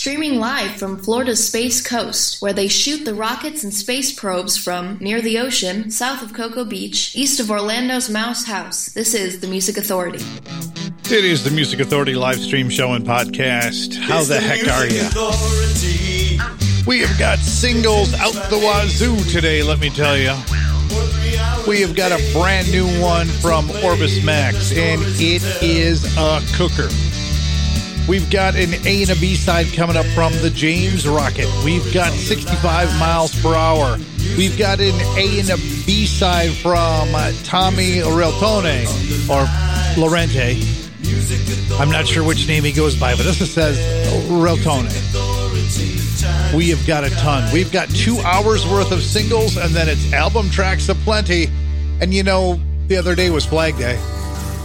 streaming live from Florida's Space Coast, where they shoot the rockets and space probes from near the ocean, south of Cocoa Beach, east of Orlando's Mouse House. This is the Music Authority. It is the Music Authority live stream show and podcast. How the heck are you? We have got singles out the wazoo today, let me tell you. We have got a brand new one from Orbis Max, and it is a cooker. We've got an A and a B side coming up from the James Rocket. We've got 65 miles per hour. We've got an A and a B side from Tommy Reltone or Lorente. I'm not sure which name he goes by, but this says Reltone. We have got a ton. We've got two hours worth of singles, and then it's album tracks aplenty. And you know, the other day was Flag Day.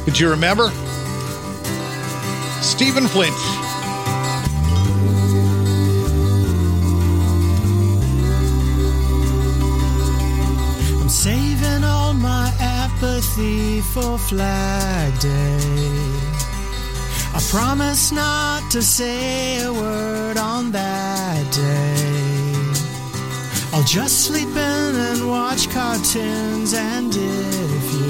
Did you remember? Stephen Flint. I'm saving all my apathy for Flag Day. I promise not to say a word on that day. I'll just sleep in and watch cartoons, and if you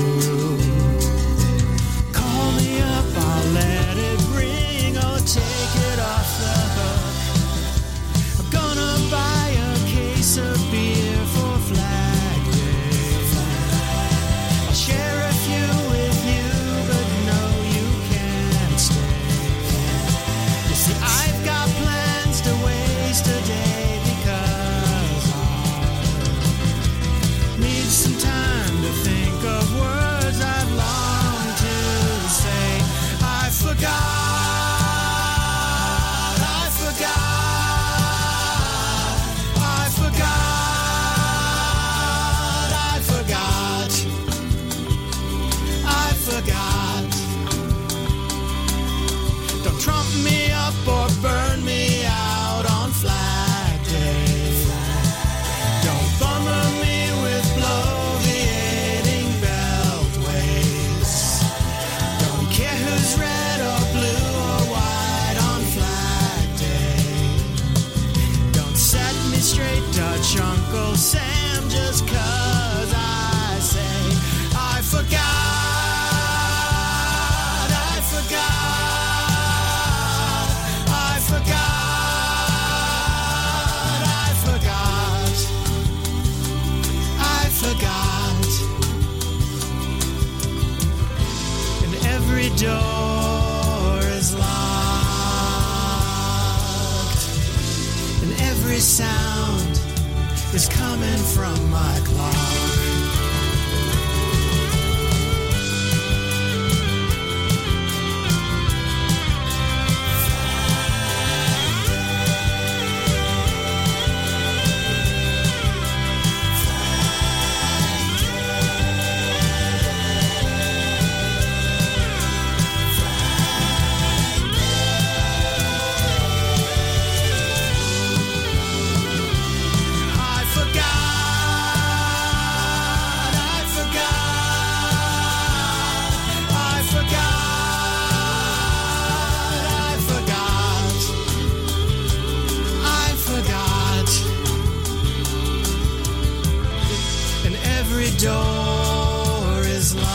door is locked.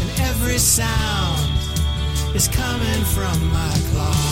And every sound is coming from my clock.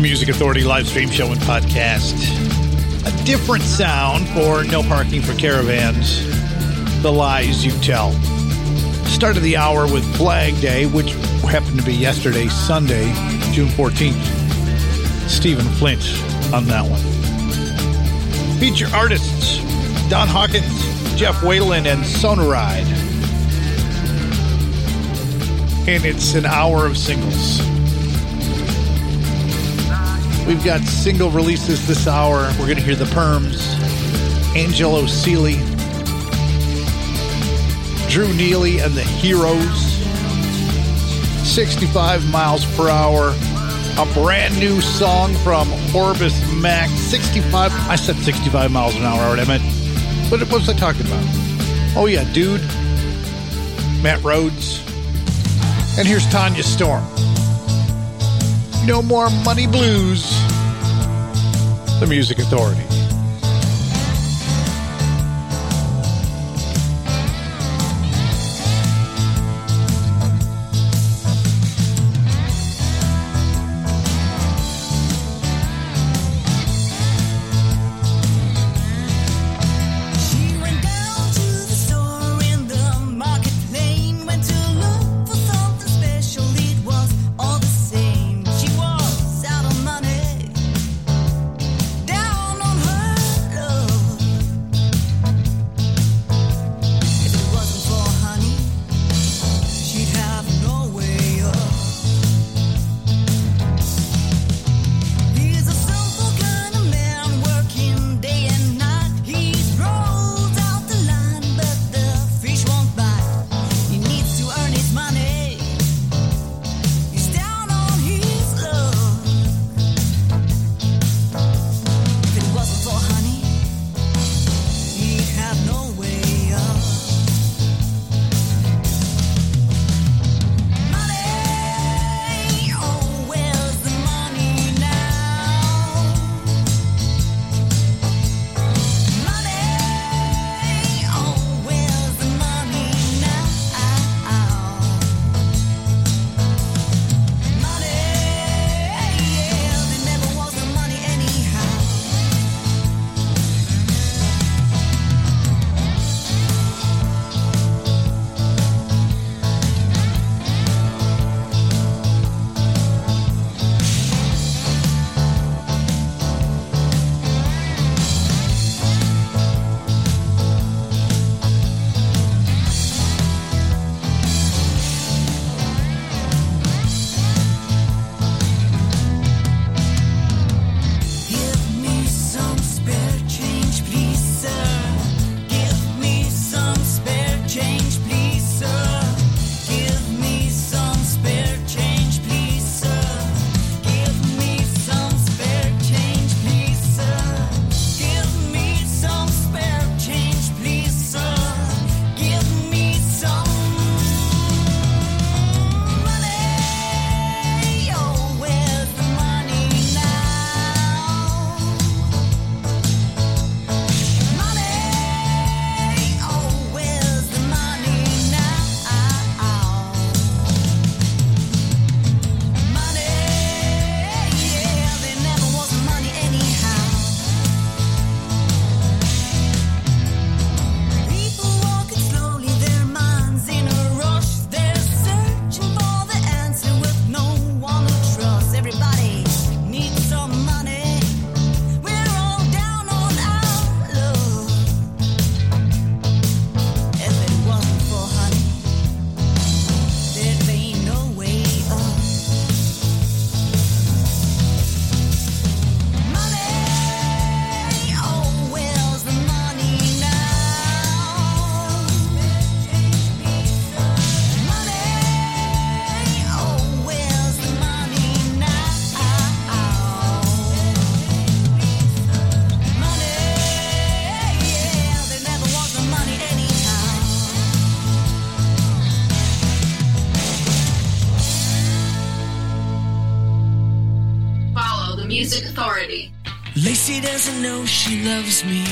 The Music Authority live stream show and podcast. A different sound for No Parking for Caravans, The Lies You Tell. Start of the hour with Flag Day, which happened to be yesterday, Sunday, June 14th. Stephen Flint on that one. Feature artists Don Hawkins, Jeff Whalen, and Sonoride. And it's an hour of singles. We've got single releases this hour. We're going to hear the Perms, Angelo Seely, Drew Neely and the Heroes, 65 miles per hour, a brand new song from Orbis Max, 65. I said 65 miles an hour, what I meant. What was I talking about? Oh, yeah, dude. Matt Rhodes. And here's Tanya Storm. No more money blues. The Music Authority. She loves me.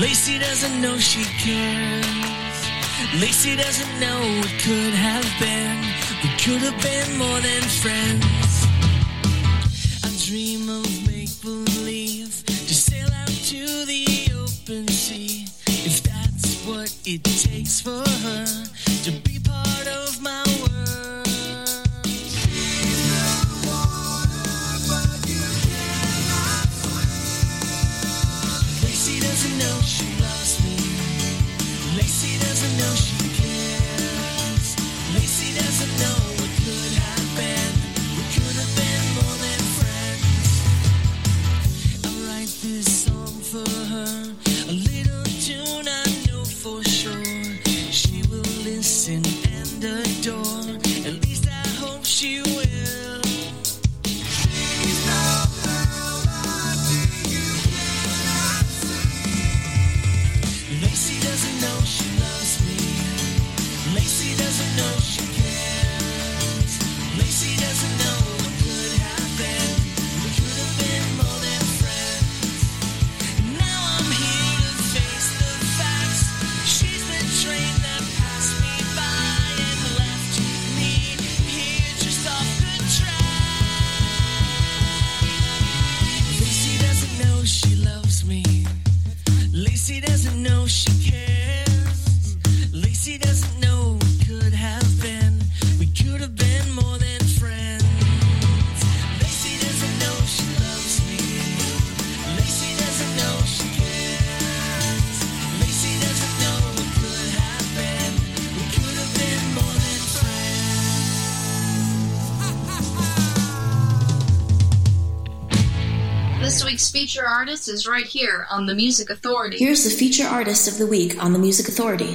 Lacey doesn't know she cares. Lacey doesn't know it could have been. We could have been more than friends. Feature artist is right here on the Music Authority. Here's the feature artist of the week on the Music Authority.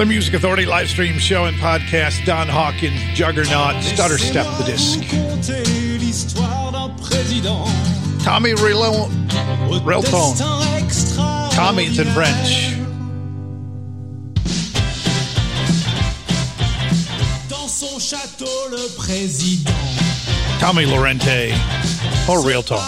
The Music Authority live stream show and podcast. Don Hawkins, Juggernaut, Stutter Step the Disc. Tommy Relone, Reltone. Tommy's in French. Tommy Lorente, or Real Tone.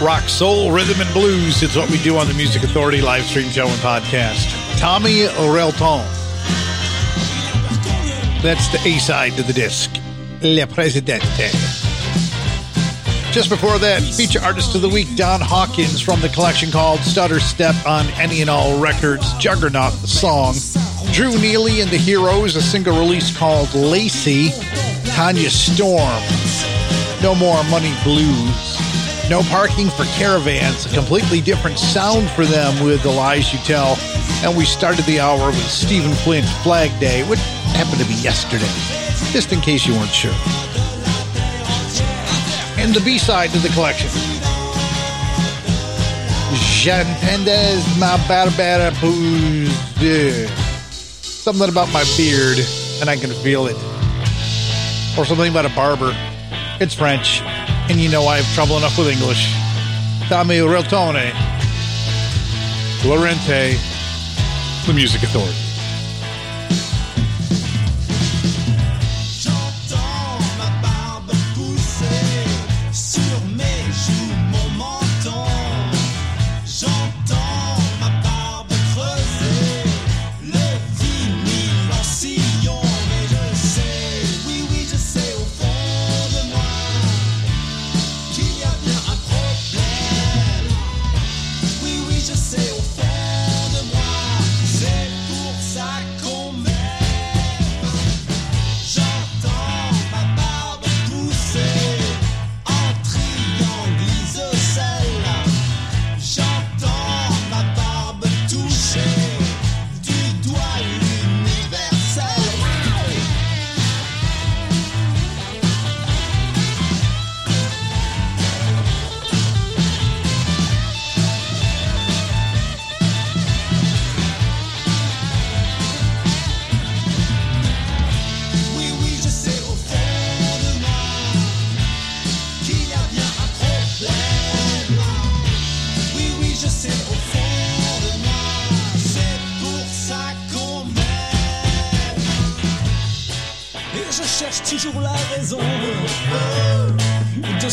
Rock, soul, rhythm, and blues. It's what we do on the Music Authority live stream show and podcast. Tommy Relton. That's the A side to the disc. Le Presidente. Just before that, feature artist of the week, Don Hawkins from the collection called Stutter Step on Any and All Records, Juggernaut, the song. Drew Neely and the Heroes, a single release called Lacey. Tanya Storm, No More Money Blues. No Parking for Caravans, a completely different sound for them with The Lies You Tell. And we started the hour with Stephen Flint's Flag Day, which happened to be yesterday, just in case you weren't sure and the B-side to the collection. J'entendais ma barbara pousse. Something about my beard, and I can feel it. Or something about a barber. It's French, and you know I have trouble enough with English. Tommy Reltone. Lorente, the Music Authority.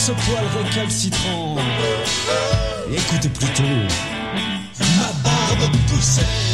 ce poil récalcitrant. Écoutez plutôt ma barbe poussée.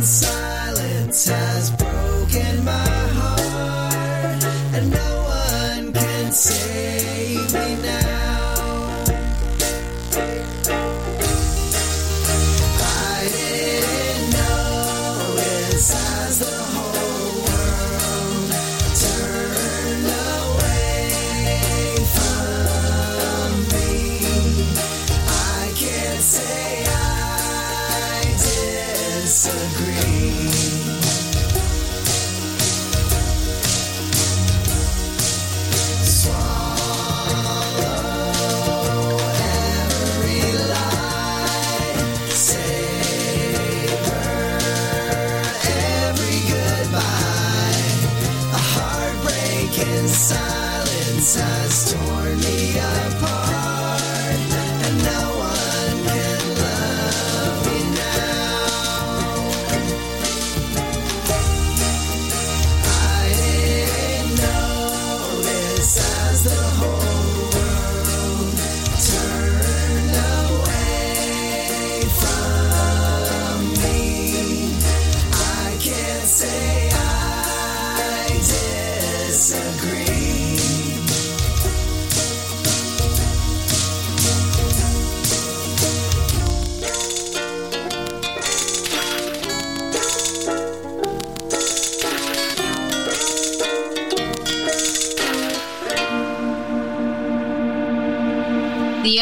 silence has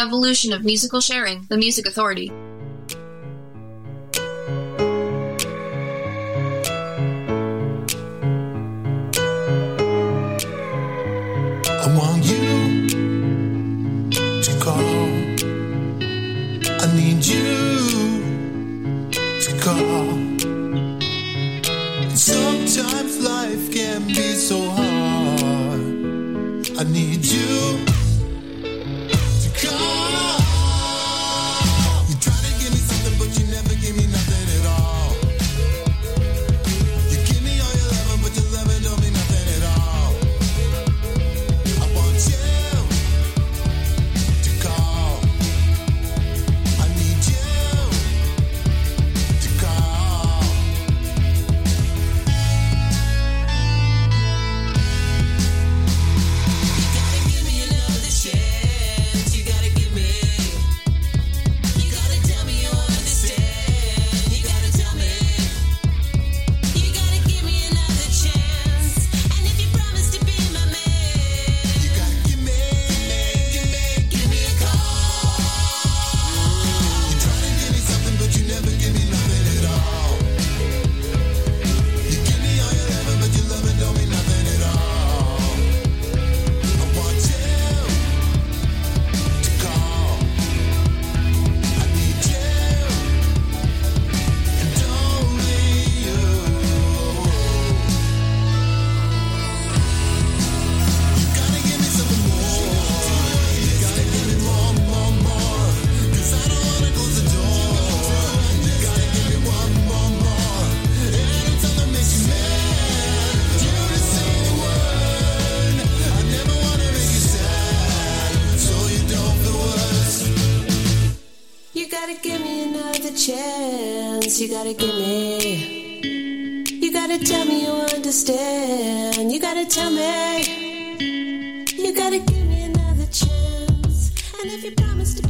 evolution of musical sharing, the Music Authority. man. You gotta tell me. You gotta give me another chance. And if you promise to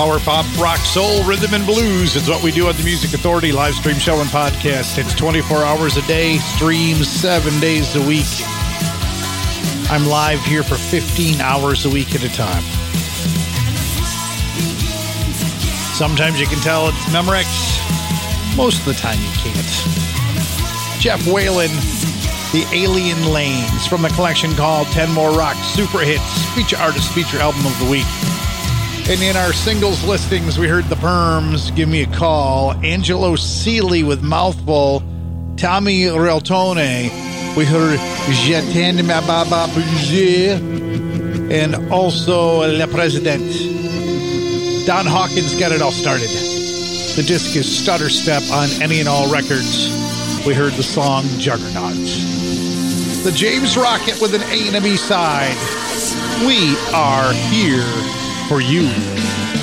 Power pop, rock, soul, rhythm, and blues is what we do on the Music Authority live stream show and podcast. It's 24 hours a day, streams seven days a week. I'm live here for 15 hours a week at a time. Sometimes you can tell it's Memorex. Most of the time you can't. Jeff Whalen, The Alien Lanes from the collection called 10 More Rock Super Hits, feature artist, feature album of the week. And in our singles listings, we heard the Perms, Give Me a Call, Angelo Seely with Mouthful, Tommy Reltone, we heard t'aime ma baba and also Le President. Don Hawkins got it all started. The disc is Stutter Step on Any and All Records. We heard the song Juggernaut. The James Rocket with an A and a B side. We are here for you.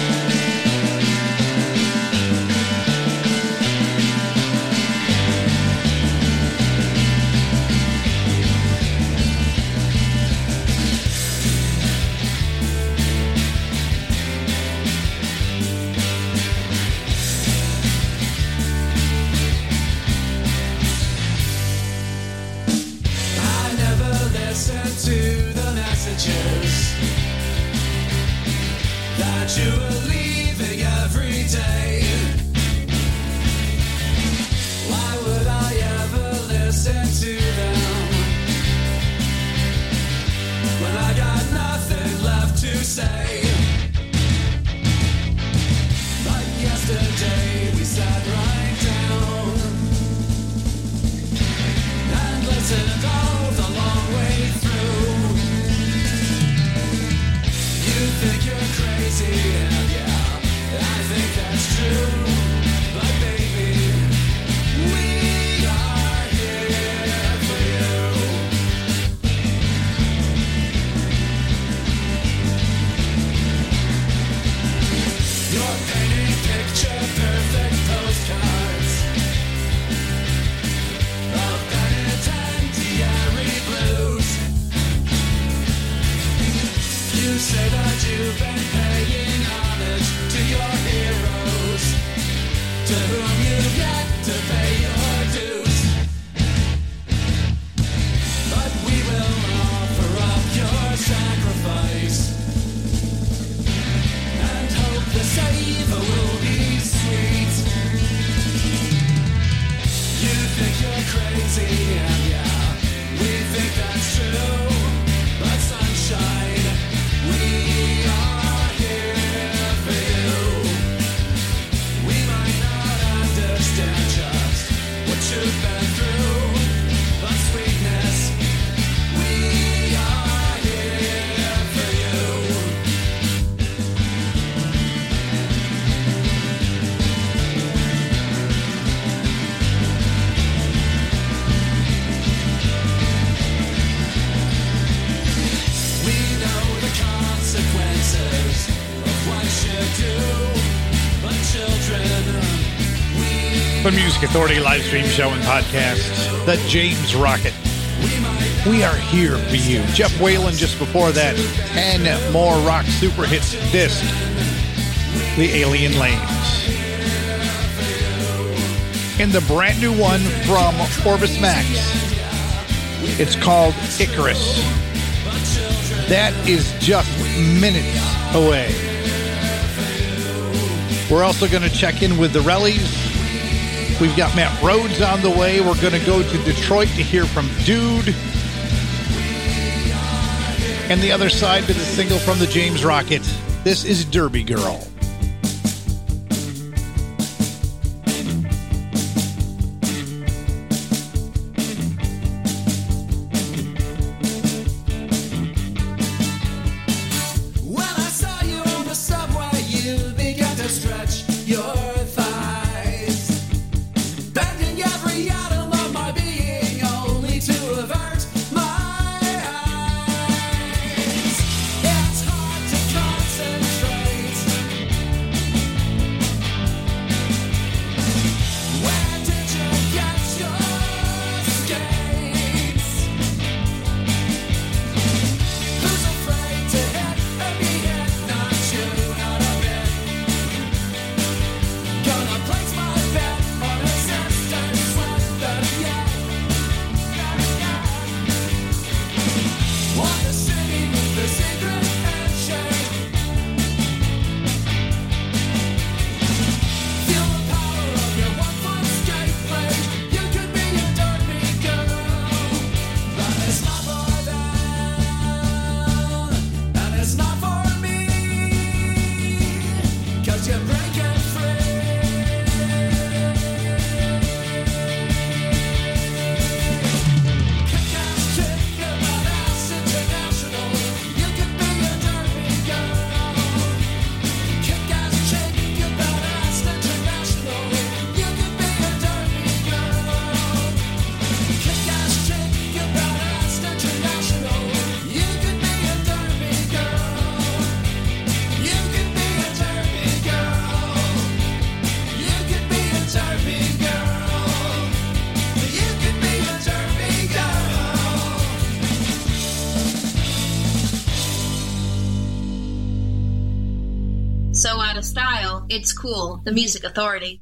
Authority live stream show and podcast, The James Rocket. We are here for you. Jeff Whalen just before that, 10 more rock super hits disc, The Alien Lanes. and the brand new one from Orbis Max. It's called Icarus. That is just minutes away. We're also going to check in with the Rellies. We've got Matt Rhodes on the way. We're going to go to Detroit to hear from Dude. And the other side to the single from the James Rocket. This is Derby Girl. The music Authority.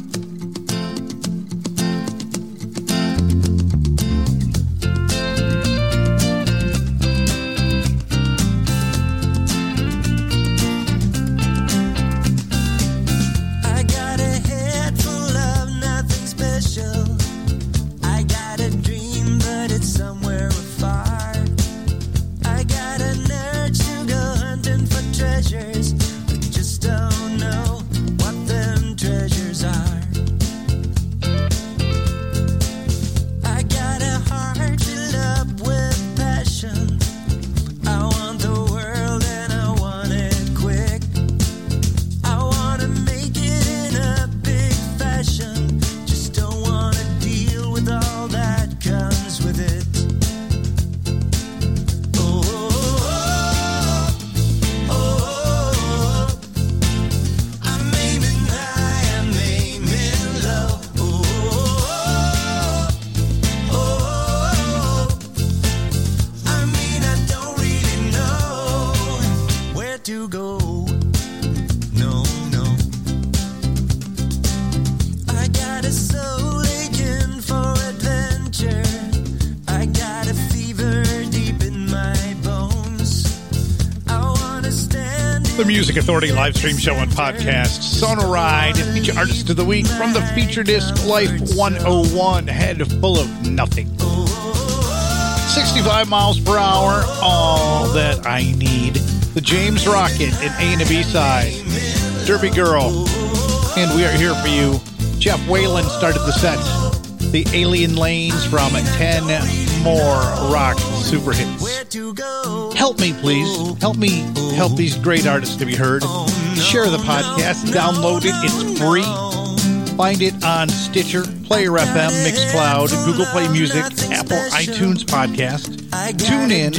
Music Authority live stream show and podcast. Sono Ride, feature artist of the week from the feature disc Life 101, head full of nothing. 65 miles per hour, all that I need. The James Rocket, an A and B side. Derby Girl, and we are here for you. Jeff Whalen started the set. The Alien Lanes from 10 more rock super hits. Help me, please. Help me help these great artists to be heard. Share the podcast, download it, it's free. Find it on Stitcher, Player FM, Mixcloud, Google Play Music, Apple iTunes Podcast, TuneIn,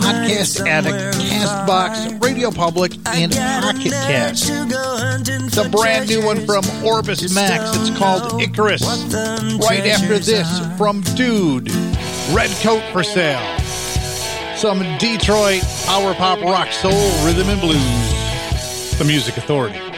Podcast Addict, Castbox, Radio Public, and Pocket Cast. The brand new one from Orbis Max. It's called Icarus. Right after this, from Dude, Red Coat for Sale some Detroit power pop rock soul rhythm and blues. The Music Authority.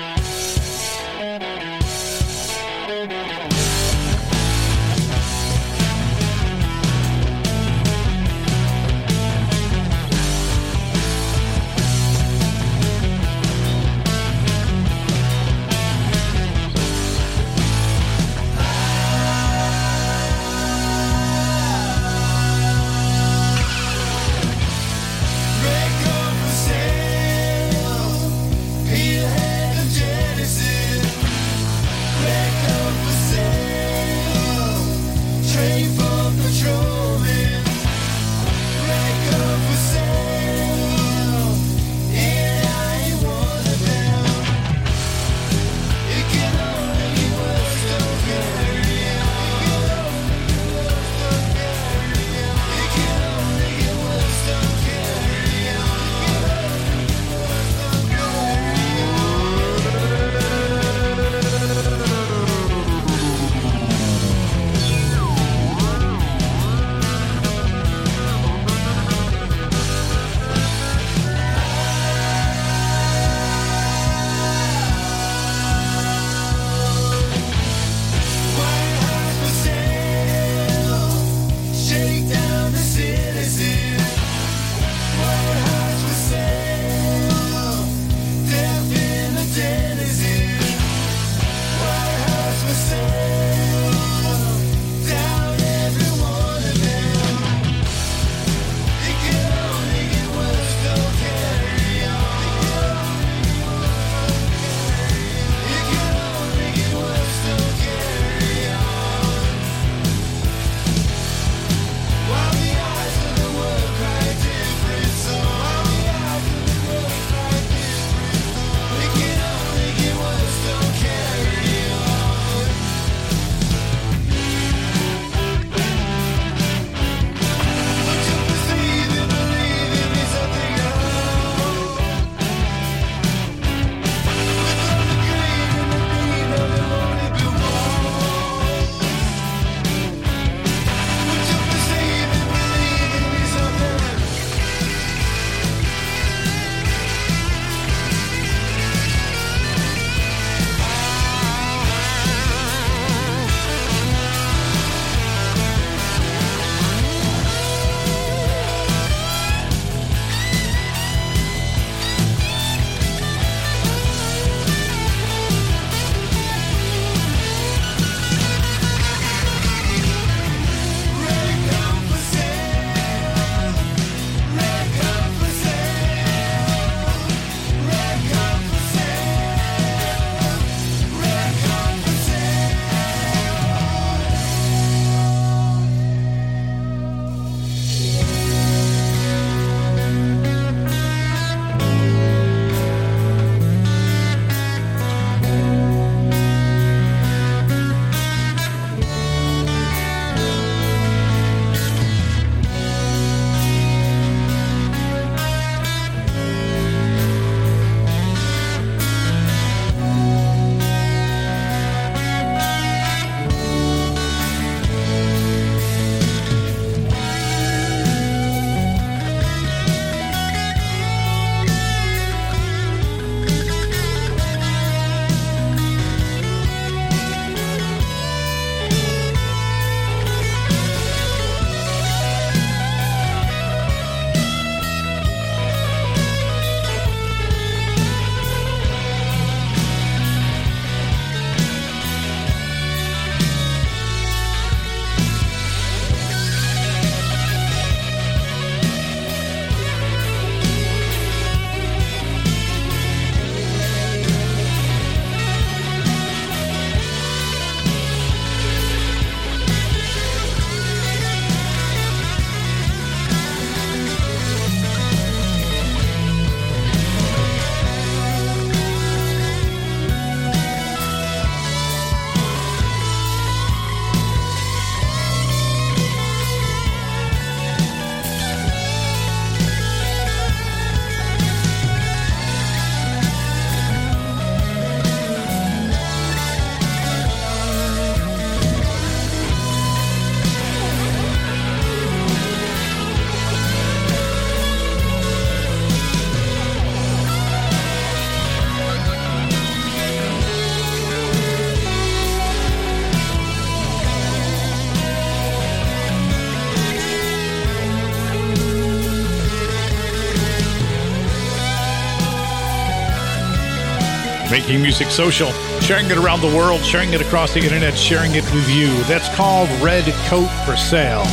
Music social, sharing it around the world, sharing it across the internet, sharing it with you. That's called Red Coat for Sale.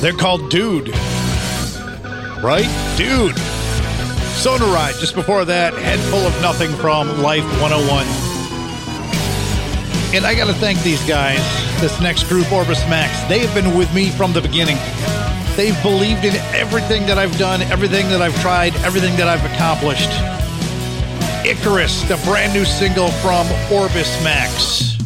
They're called Dude. Right? Dude. Sonoride, just before that, Head Full of Nothing from Life 101. And I got to thank these guys, this next group, Orbis Max. They have been with me from the beginning. They've believed in everything that I've done, everything that I've tried, everything that I've accomplished. Icarus, the brand new single from Orbis Max.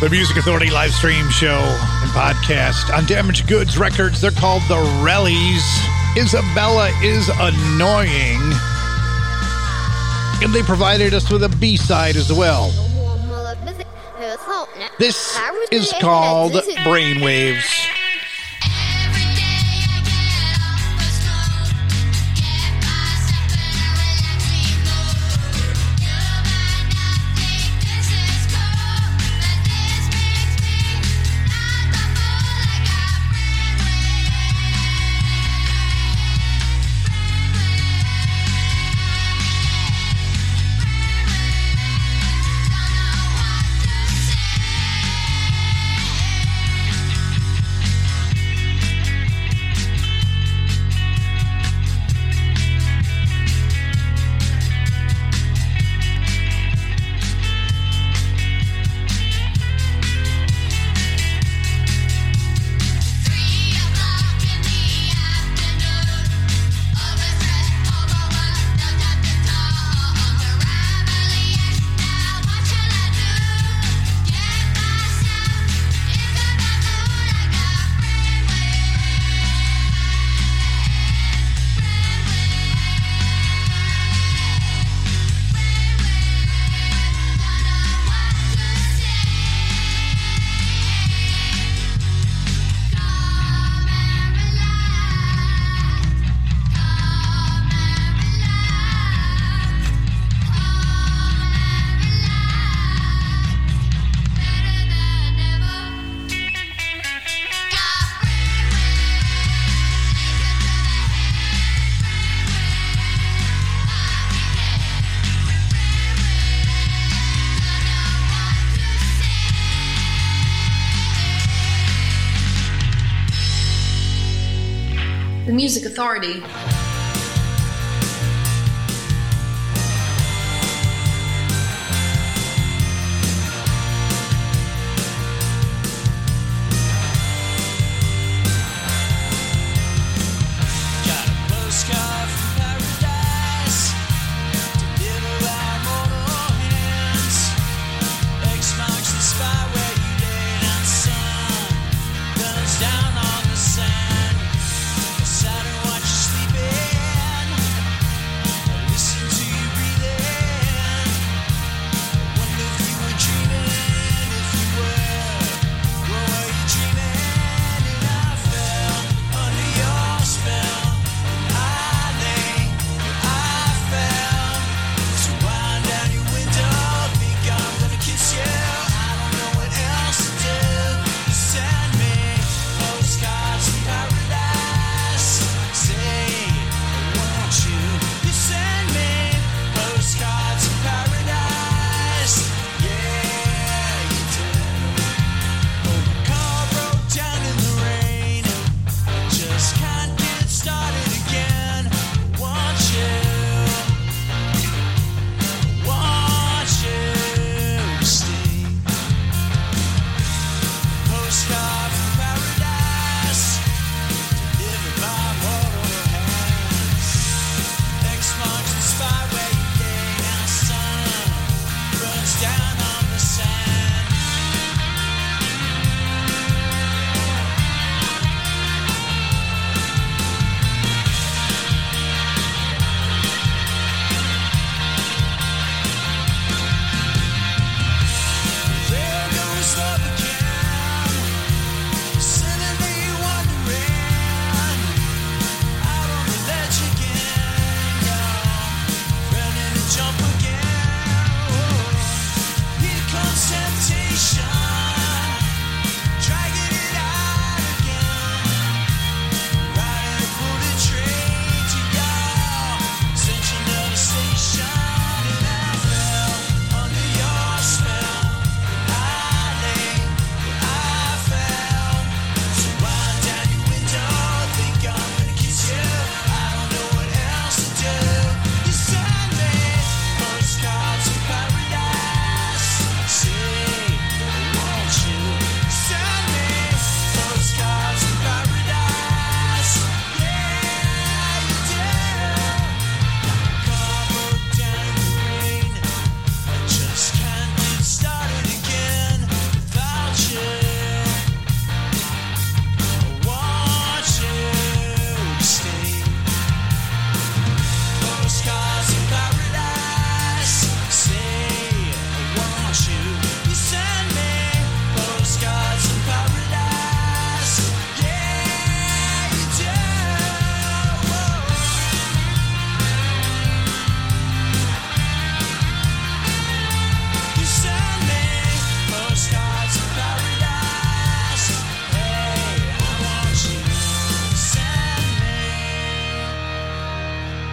The Music Authority live stream show and podcast on Damaged Goods Records. They're called the Rellies. Isabella is annoying. And they provided us with a B side as well. This is called Brainwaves. Music Authority.